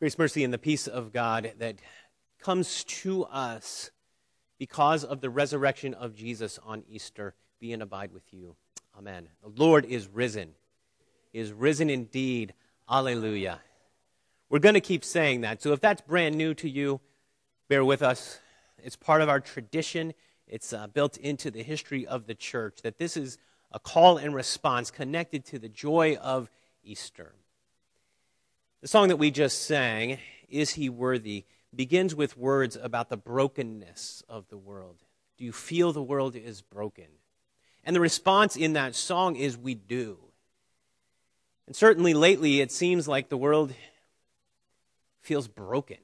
Grace, mercy, and the peace of God that comes to us because of the resurrection of Jesus on Easter be and abide with you. Amen. The Lord is risen. He is risen indeed. Alleluia. We're going to keep saying that. So if that's brand new to you, bear with us. It's part of our tradition. It's uh, built into the history of the church that this is a call and response connected to the joy of Easter. The song that we just sang, Is He Worthy, begins with words about the brokenness of the world. Do you feel the world is broken? And the response in that song is, We do. And certainly lately, it seems like the world feels broken.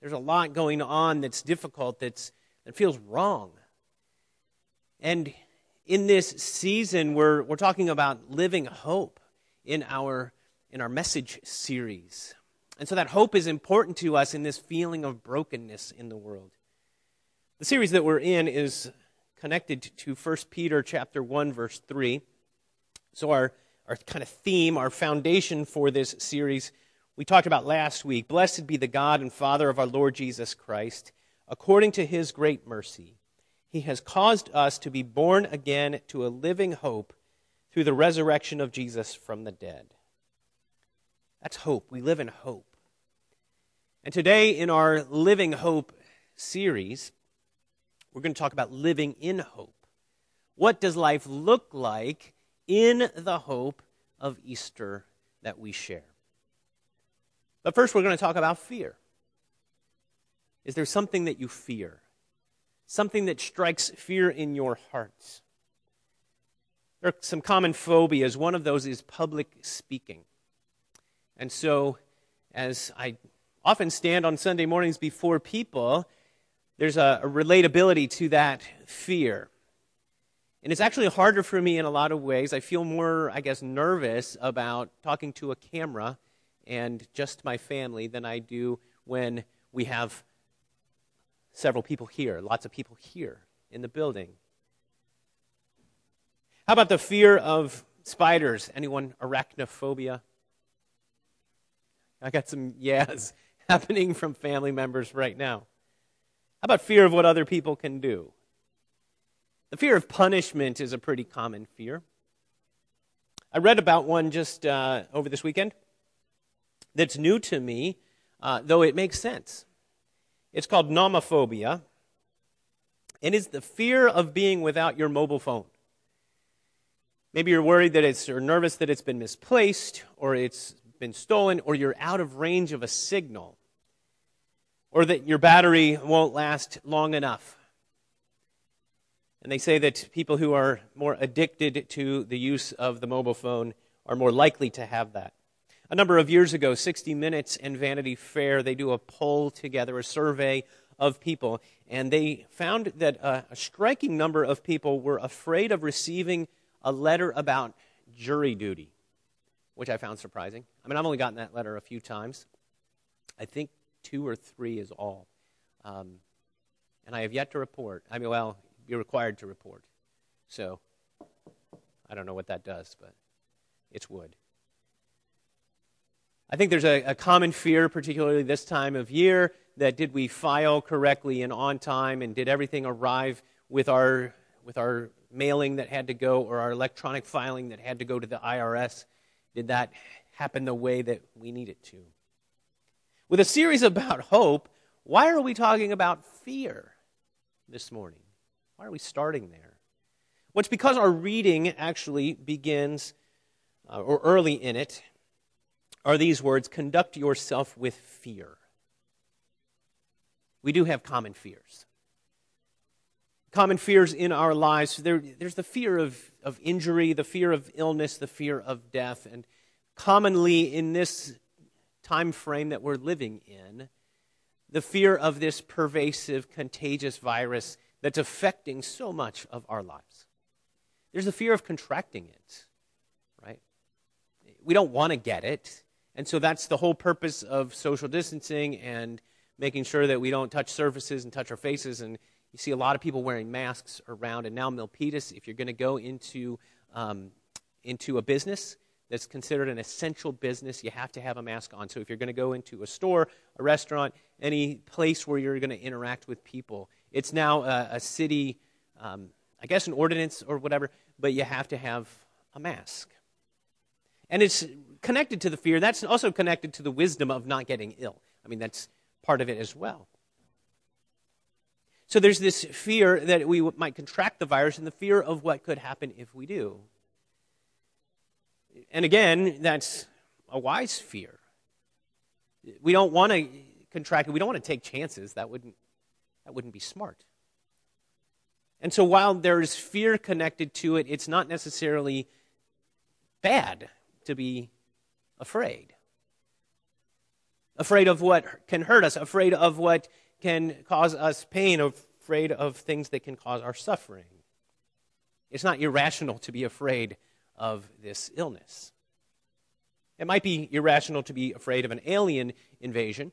There's a lot going on that's difficult, that's, that feels wrong. And in this season, we're, we're talking about living hope in our in our message series. And so that hope is important to us in this feeling of brokenness in the world. The series that we're in is connected to 1 Peter chapter 1 verse 3. So our our kind of theme, our foundation for this series, we talked about last week. Blessed be the God and Father of our Lord Jesus Christ, according to his great mercy. He has caused us to be born again to a living hope through the resurrection of Jesus from the dead that's hope. We live in hope. And today, in our Living Hope series, we're going to talk about living in hope. What does life look like in the hope of Easter that we share? But first, we're going to talk about fear. Is there something that you fear? Something that strikes fear in your hearts? There are some common phobias. One of those is public speaking. And so, as I often stand on Sunday mornings before people, there's a, a, relatability to that fear. And it's actually harder for me in a lot of ways. I feel more, I guess, nervous about talking to a camera and just my family than I do when we have several people here, lots of people here in the building. How about the fear of spiders? Anyone arachnophobia? I got some yes happening from family members right now. How about fear of what other people can do? The fear of punishment is a pretty common fear. I read about one just uh, over this weekend that's new to me, uh, though it makes sense. It's called nomophobia, and it's the fear of being without your mobile phone. Maybe you're worried that it's, or nervous that it's been misplaced, or it's been stolen, or you're out of range of a signal, or that your battery won't last long enough. And they say that people who are more addicted to the use of the mobile phone are more likely to have that. A number of years ago, 60 Minutes and Vanity Fair, they do a poll together, a survey of people, and they found that a, a striking number of people were afraid of receiving a letter about jury duty which I found surprising. I mean, I've only gotten that letter a few times. I think two or three is all. Um, and I have yet to report. I mean, well, you're required to report. So I don't know what that does, but it's wood. I think there's a, a, common fear, particularly this time of year, that did we file correctly and on time, and did everything arrive with our with our mailing that had to go, or our electronic filing that had to go to the IRS? Did that happen the way that we need it to? With a series about hope, why are we talking about fear this morning? Why are we starting there? Well, it's because our reading actually begins, uh, or early in it, are these words conduct yourself with fear. We do have common fears. Common fears in our lives. There, there's the fear of of injury, the fear of illness, the fear of death. And commonly in this time frame that we're living in, the fear of this pervasive, contagious virus that's affecting so much of our lives. There's the fear of contracting it, right? We don't want to get it. And so that's the whole purpose of social distancing and making sure that we don't touch surfaces and touch our faces and you see a lot of people wearing masks around, and now Milpitas, if you're going to go into, um, into a business, that's considered an essential business, you have to have a mask on. So if you're going to go into a store, a restaurant, any place where you're going to interact with people, it's now a, a city, um, I guess, an ordinance or whatever, but you have to have a mask. And it's connected to the fear. That's also connected to the wisdom of not getting ill. I mean, that's part of it as well. So there's this fear that we might contract the virus and the fear of what could happen if we do. And again, that's a wise fear. We don't want to contract it. We don't want to take chances. That wouldn't, that wouldn't be smart. And so while there's fear connected to it, it's not necessarily bad to be afraid. Afraid of what can hurt us, afraid of what can cause us pain, afraid of things that can cause our suffering. It's not irrational to be afraid of this illness. It might be irrational to be afraid of an alien invasion,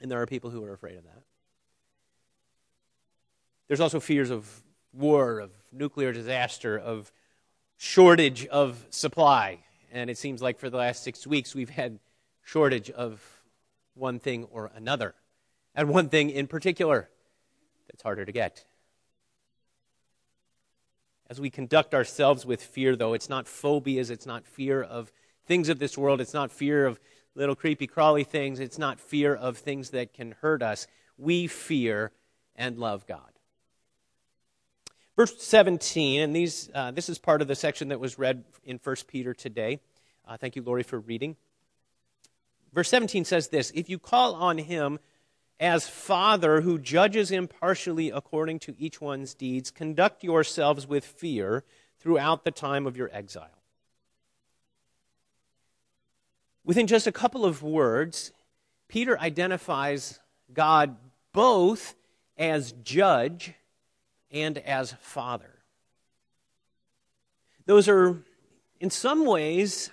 and there are people who are afraid of that. There's also fears of war, of nuclear disaster, of shortage of supply. And it seems like for the last six weeks we've had shortage of one thing or another. And one thing in particular that's harder to get. As we conduct ourselves with fear, though, it's not phobias, it's not fear of things of this world, it's not fear of little creepy crawly things, it's not fear of things that can hurt us. We fear and love God. Verse 17, and these, uh, this is part of the section that was read in 1 Peter today. Uh, thank you, Lori, for reading. Verse 17 says this If you call on him as Father who judges impartially according to each one's deeds, conduct yourselves with fear throughout the time of your exile. Within just a couple of words, Peter identifies God both as judge and as father. Those are, in some ways,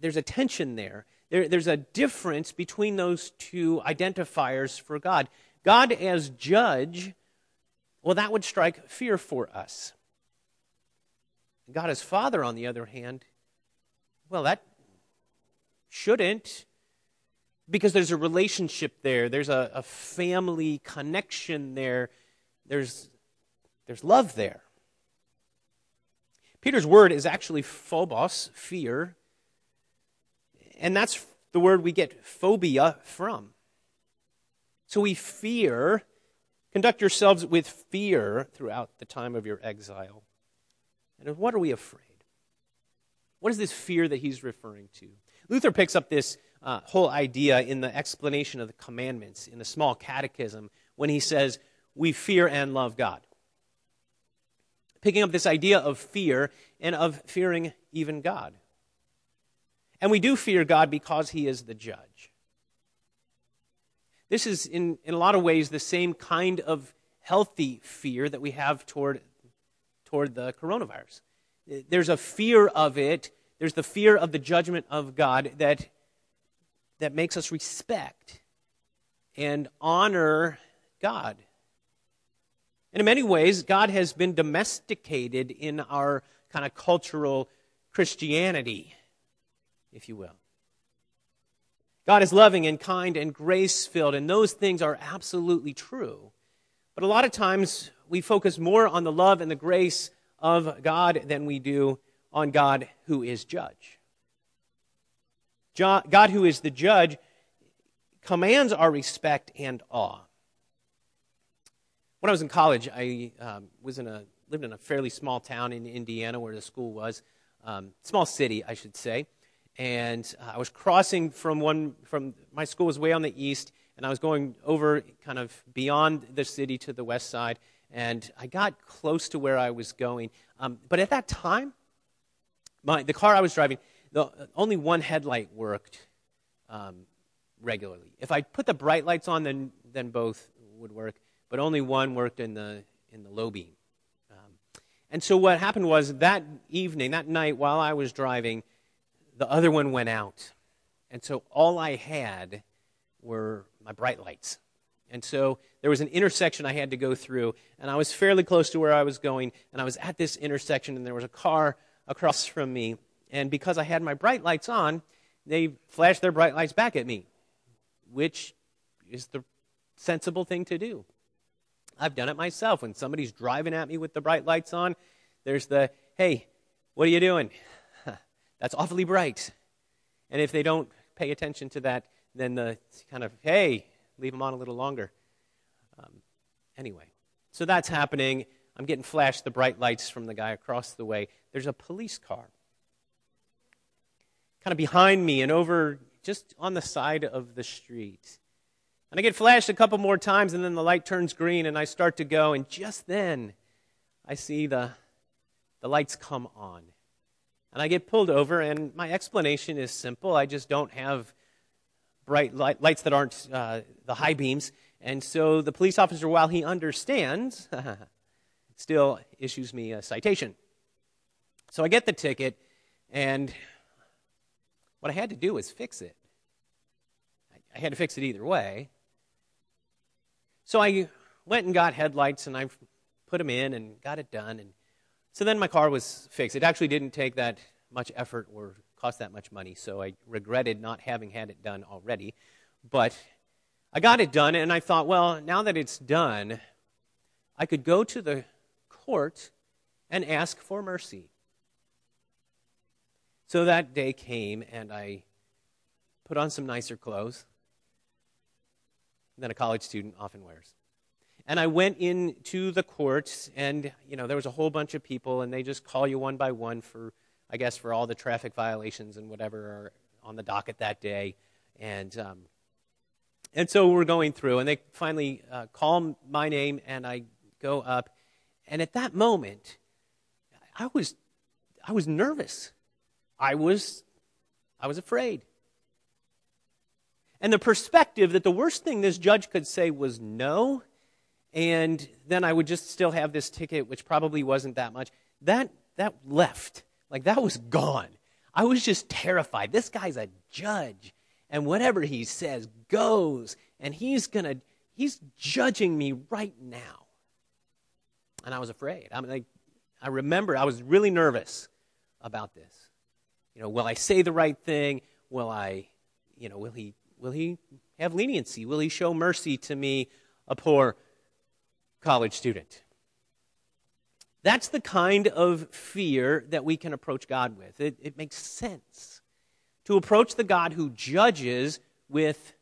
there's a tension there. There. There's a difference between those two identifiers for God. God as judge, well, that would strike fear for us. God as father, on the other hand, well, that shouldn't because there's a relationship there, there's a, a family connection there there's, there's love there. Peter's word is actually phobos, fear, and that's the word we get phobia from. So we fear, conduct yourselves with fear throughout the time of your exile. And what are we afraid? What is this fear that he's referring to? Luther picks up this uh, whole idea in the explanation of the commandments in the small catechism when he says, we fear and love God. Picking up this idea of fear and of fearing even God. And we do fear God because he is the judge. This is, in, in a lot of ways, the same kind of healthy fear that we have toward, toward the coronavirus. There's a fear of it, there's the fear of the judgment of God that, that makes us respect and honor God. And in many ways, God has been domesticated in our kind of cultural Christianity, if you will. God is loving and kind and grace filled, and those things are absolutely true. But a lot of times we focus more on the love and the grace of God than we do on God who is judge. God, who is the judge, commands our respect and awe when I was in college, I um, was in a lived in a fairly small town in Indiana where the school was, um, small city, I should say. And uh, I was crossing from one from my school was way on the east, and I was going over kind of beyond the city to the west side. And I got close to where I was going, um, but at that time, my the car I was driving, the, only one headlight worked um, regularly. If I put the bright lights on, then then both would work but only one worked in the, in the low beam. Um, and so what happened was that evening, that night, while I was driving, the other one went out. And so all I had were my bright lights. And so there was an intersection I had to go through, and I was fairly close to where I was going, and I was at this intersection, and there was a car across from me. And because I had my bright lights on, they flashed their bright lights back at me, which is the sensible thing to do. I've done it myself. When somebody's driving at me with the bright lights on, there's the, hey, what are you doing? That's awfully bright. And if they don't pay attention to that, then the kind of, hey, leave them on a little longer. Um, anyway, so that's happening. I'm getting flashed the bright lights from the guy across the way. There's a police car kind of behind me and over just on the side of the street. And I get flashed a couple more times, and then the light turns green, and I start to go, and just then I see the, the lights come on. And I get pulled over, and my explanation is simple. I just don't have bright light, lights that aren't uh, the high beams. And so the police officer, while he understands, still issues me a citation. So I get the ticket, and what I had to do was fix it. I had to fix it either way. So I went and got headlights and I put them in and got it done. And so then my car was fixed. It actually didn't take that much effort or cost that much money, so I regretted not having had it done already. But I got it done, and I thought, well, now that it's done, I could go to the court and ask for mercy. So that day came, and I put on some nicer clothes than a college student often wears. And I went into the courts, and you know there was a whole bunch of people, and they just call you one by one for, I guess, for all the traffic violations and whatever are on the docket that day, and um, and so we're going through, and they finally uh, call my name, and I go up, and at that moment, I was I was nervous, I was I was afraid. And the perspective that the worst thing this judge could say was no, and then I would just still have this ticket, which probably wasn't that much, that, that left. Like that was gone. I was just terrified. This guy's a judge, and whatever he says goes, and he's going to, he's judging me right now. And I was afraid. I mean, like, I remember I was really nervous about this. You know, will I say the right thing? Will I, you know, will he Will he have leniency? Will he show mercy to me, a poor college student? That's the kind of fear that we can approach God with. It, it makes sense to approach the God who judges with,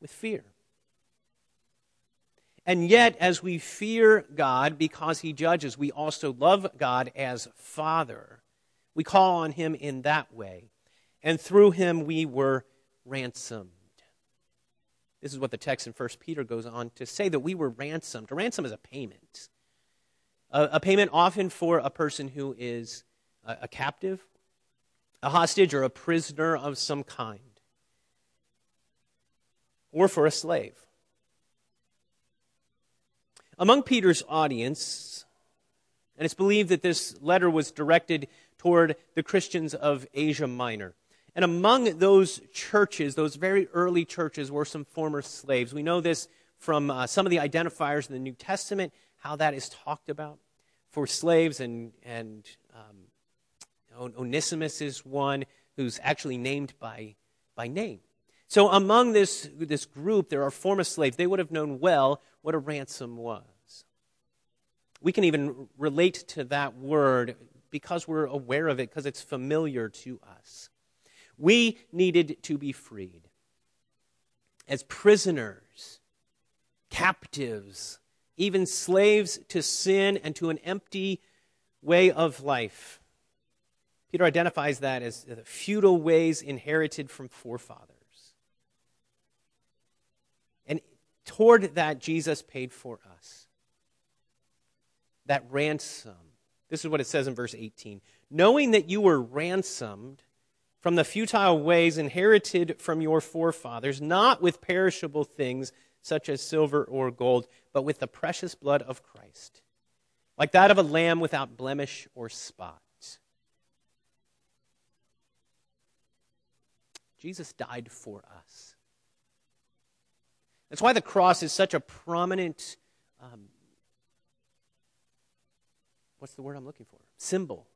with fear. And yet, as we fear God because he judges, we also love God as Father. We call on him in that way. And through him, we were ransomed. This is what the text in 1 Peter goes on to say that we were ransomed. A ransom is a payment, a, a payment often for a person who is a, a captive, a hostage, or a prisoner of some kind, or for a slave. Among Peter's audience, and it's believed that this letter was directed toward the Christians of Asia Minor. And among those churches, those very early churches, were some former slaves. We know this from uh, some of the identifiers in the New Testament, how that is talked about for slaves. And, and um, Onesimus is one who's actually named by, by name. So among this, this group, there are former slaves. They would have known well what a ransom was. We can even relate to that word because we're aware of it, because it's familiar to us. We needed to be freed. As prisoners, captives, even slaves to sin and to an empty way of life. Peter identifies that as the futile ways inherited from forefathers. And toward that, Jesus paid for us. That ransom. This is what it says in verse 18. Knowing that you were ransomed from the futile ways inherited from your forefathers, not with perishable things such as silver or gold, but with the precious blood of Christ, like that of a lamb without blemish or spot. Jesus died for us. That's why the cross is such a prominent, um, what's the word I'm looking for? Symbol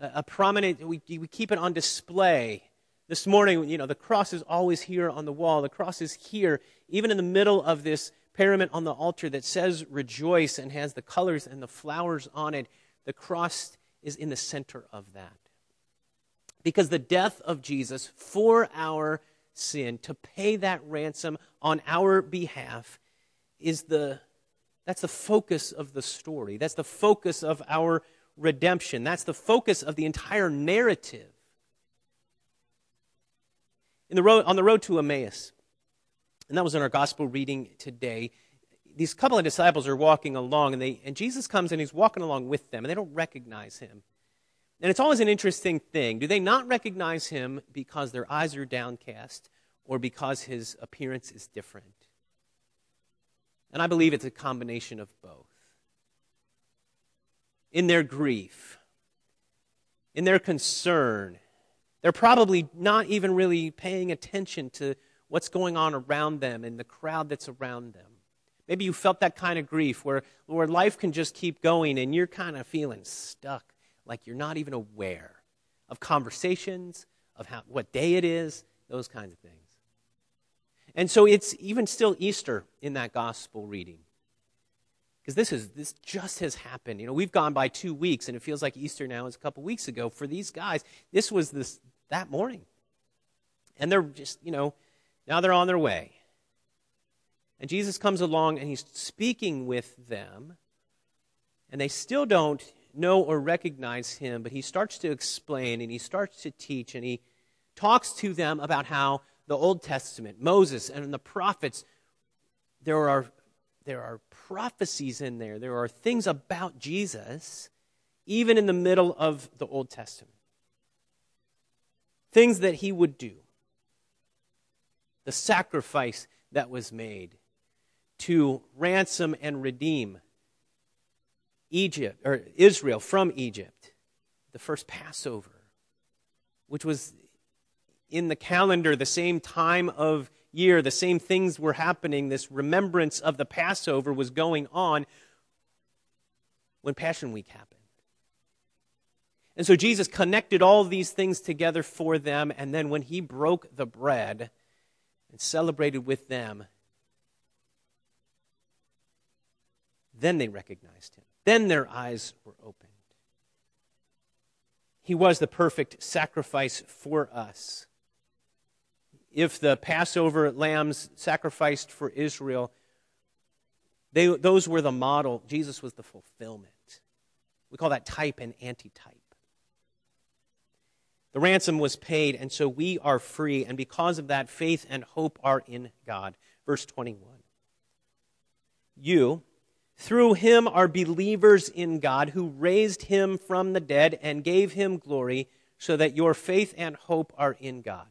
a, prominent, we, we keep it on display. This morning, you know, the cross is always here on the wall. The cross is here, even in the middle of this pyramid on the altar that says rejoice and has the colors and the flowers on it. The cross is in the center of that. Because the death of Jesus for our sin, to pay that ransom on our behalf, is the that's the focus of the story. That's the focus of our redemption. That's the focus of the entire narrative. In the road, on the road to Emmaus, and that was in our gospel reading today, these couple of disciples are walking along, and, they, and Jesus comes and he's walking along with them, and they don't recognize him. And it's always an interesting thing. Do they not recognize him because their eyes are downcast or because his appearance is different? And I believe it's a combination of both. In their grief, in their concern, they're probably not even really paying attention to what's going on around them and the crowd that's around them. Maybe you felt that kind of grief where, where life can just keep going and you're kind of feeling stuck, like you're not even aware of conversations, of how, what day it is, those kinds of things. And so it's even still Easter in that gospel reading. Because this is this just has happened. You know, we've gone by two weeks, and it feels like Easter now is a couple weeks ago. For these guys, this was this that morning. And they're just, you know, now they're on their way. And Jesus comes along and he's speaking with them, and they still don't know or recognize him, but he starts to explain and he starts to teach and he talks to them about how the Old Testament, Moses and the prophets, there are, there are prophecies in there. There are things about Jesus, even in the middle of the Old Testament. Things that he would do. The sacrifice that was made to ransom and redeem Egypt or Israel from Egypt, the first Passover, which was in the calendar, the same time of year, the same things were happening. This remembrance of the Passover was going on when Passion Week happened. And so Jesus connected all these things together for them, and then when he broke the bread and celebrated with them, then they recognized him. Then their eyes were opened. He was the perfect sacrifice for us if the Passover lambs sacrificed for Israel, they, those were the model. Jesus was the fulfillment. We call that type and antitype. The ransom was paid, and so we are free, and because of that, faith and hope are in God. Verse 21. You, through him, are believers in God, who raised him from the dead and gave him glory, so that your faith and hope are in God.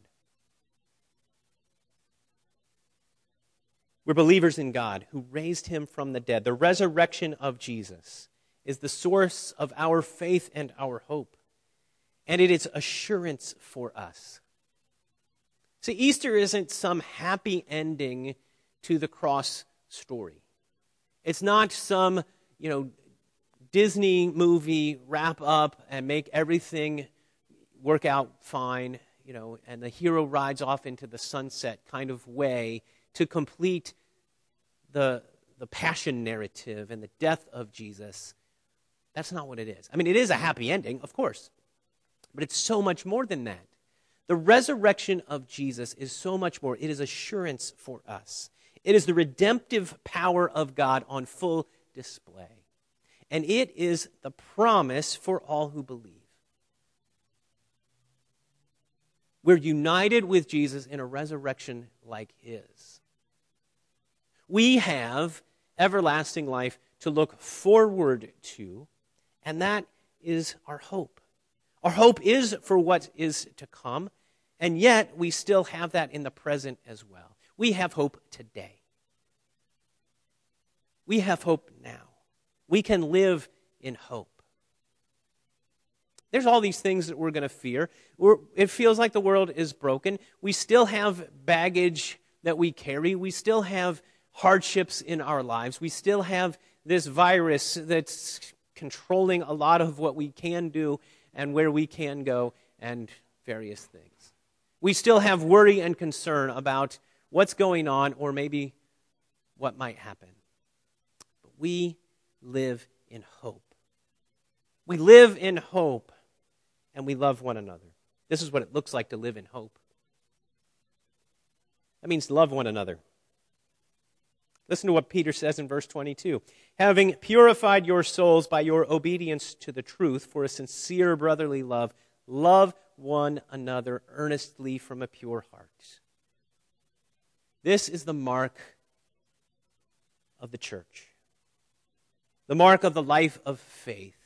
We're believers in God who raised him from the dead. The resurrection of Jesus is the source of our faith and our hope. And it is assurance for us. See, Easter isn't some happy ending to the cross story. It's not some, you know, Disney movie wrap up and make everything work out fine, you know, and the hero rides off into the sunset kind of way to complete the, the passion narrative and the death of Jesus. That's not what it is. I mean, it is a happy ending, of course, but it's so much more than that. The resurrection of Jesus is so much more. It is assurance for us, it is the redemptive power of God on full display. And it is the promise for all who believe. We're united with Jesus in a resurrection like his we have everlasting life to look forward to, and that is our hope. Our hope is for what is to come, and yet we still have that in the present as well. We have hope today. We have hope now. We can live in hope. There's all these things that we're going to fear. We're, it feels like the world is broken. We still have baggage that we carry. We still have hardships in our lives. We still have this virus that's controlling a lot of what we can do. and where we can go and various things. We still have worry and concern about what's going on or maybe what might happen. But we live in hope. We live in hope and we love one another. This is what it looks like to live in hope. That means love one another. Listen to what Peter says in verse 22 Having purified your souls by your obedience to the truth for a sincere brotherly love, love one another earnestly from a pure heart. This is the mark of the church. The mark of the life of faith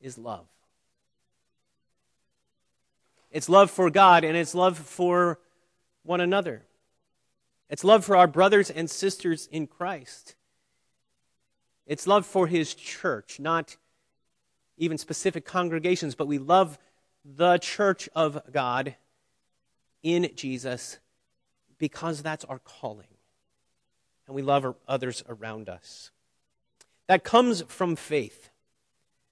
is love. It's love for God and it's love for one another. It's love for our brothers and sisters in Christ. It's love for his church, not even specific congregations, but we love the church of God in Jesus because that's our calling. And we love others around us. That comes from faith.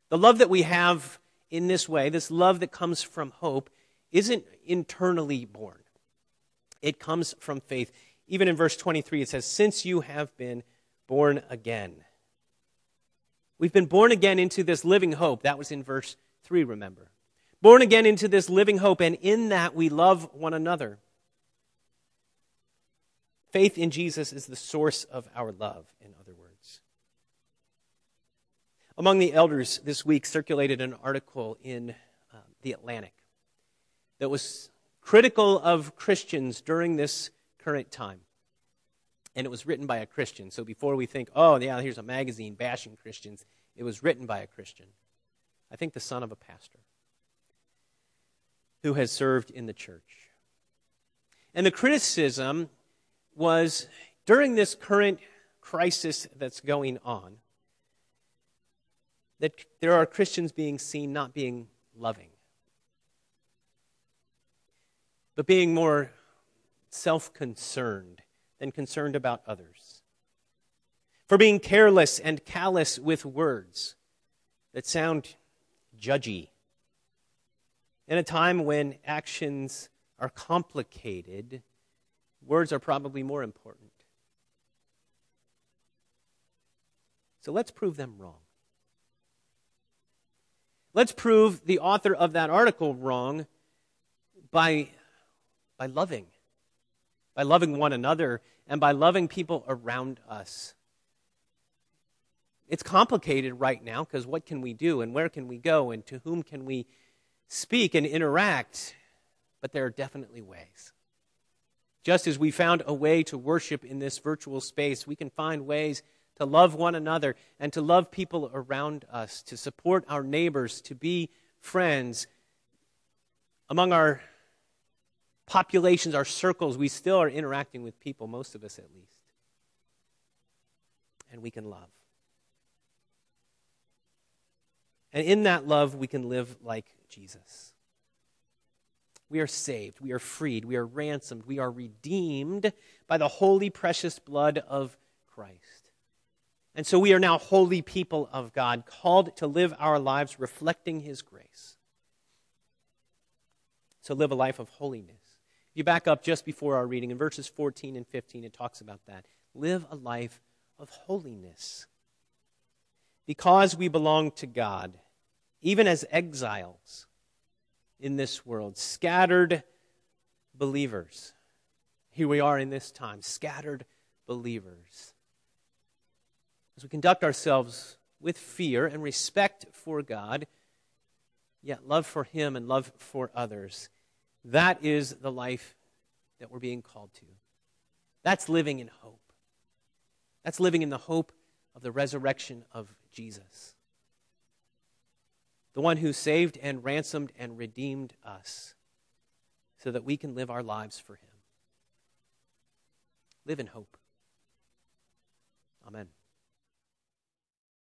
The love that we have in this way, this love that comes from hope, isn't internally born. It comes from faith. Even in verse 23, it says, Since you have been born again. We've been born again into this living hope. That was in verse 3, remember. Born again into this living hope, and in that we love one another. Faith in Jesus is the source of our love, in other words. Among the elders this week circulated an article in uh, The Atlantic that was critical of Christians during this current time. And it was written by a Christian. So before we think, oh, yeah, here's a magazine bashing Christians, it was written by a Christian. I think the son of a pastor who has served in the church. And the criticism was during this current crisis that's going on, that there are Christians being seen not being loving, but being more self concerned than concerned about others, for being careless and callous with words that sound judgy. In a time when actions are complicated, words are probably more important. So let's prove them wrong. Let's prove the author of that article wrong by, by loving, by loving one another, and by loving people around us. It's complicated right now because what can we do and where can we go and to whom can we speak and interact? But there are definitely ways. Just as we found a way to worship in this virtual space, we can find ways to love one another and to love people around us, to support our neighbors, to be friends. Among our populations, our circles, we still are interacting with people, most of us at least. And we can love. And in that love, we can live like Jesus. We are saved. We are freed. We are ransomed. We are redeemed by the holy, precious blood of Christ. And so we are now holy people of God, called to live our lives reflecting His grace. So live a life of holiness. You back up just before our reading, in verses 14 and 15, it talks about that. Live a life of holiness. Because we belong to God, even as exiles in this world, scattered believers. Here we are in this time, scattered believers. As we conduct ourselves with fear and respect for God, yet love for Him and love for others, that is the life that we're being called to. That's living in hope. That's living in the hope of the resurrection of Jesus the one who saved and ransomed and redeemed us so that we can live our lives for him. Live in hope. Amen.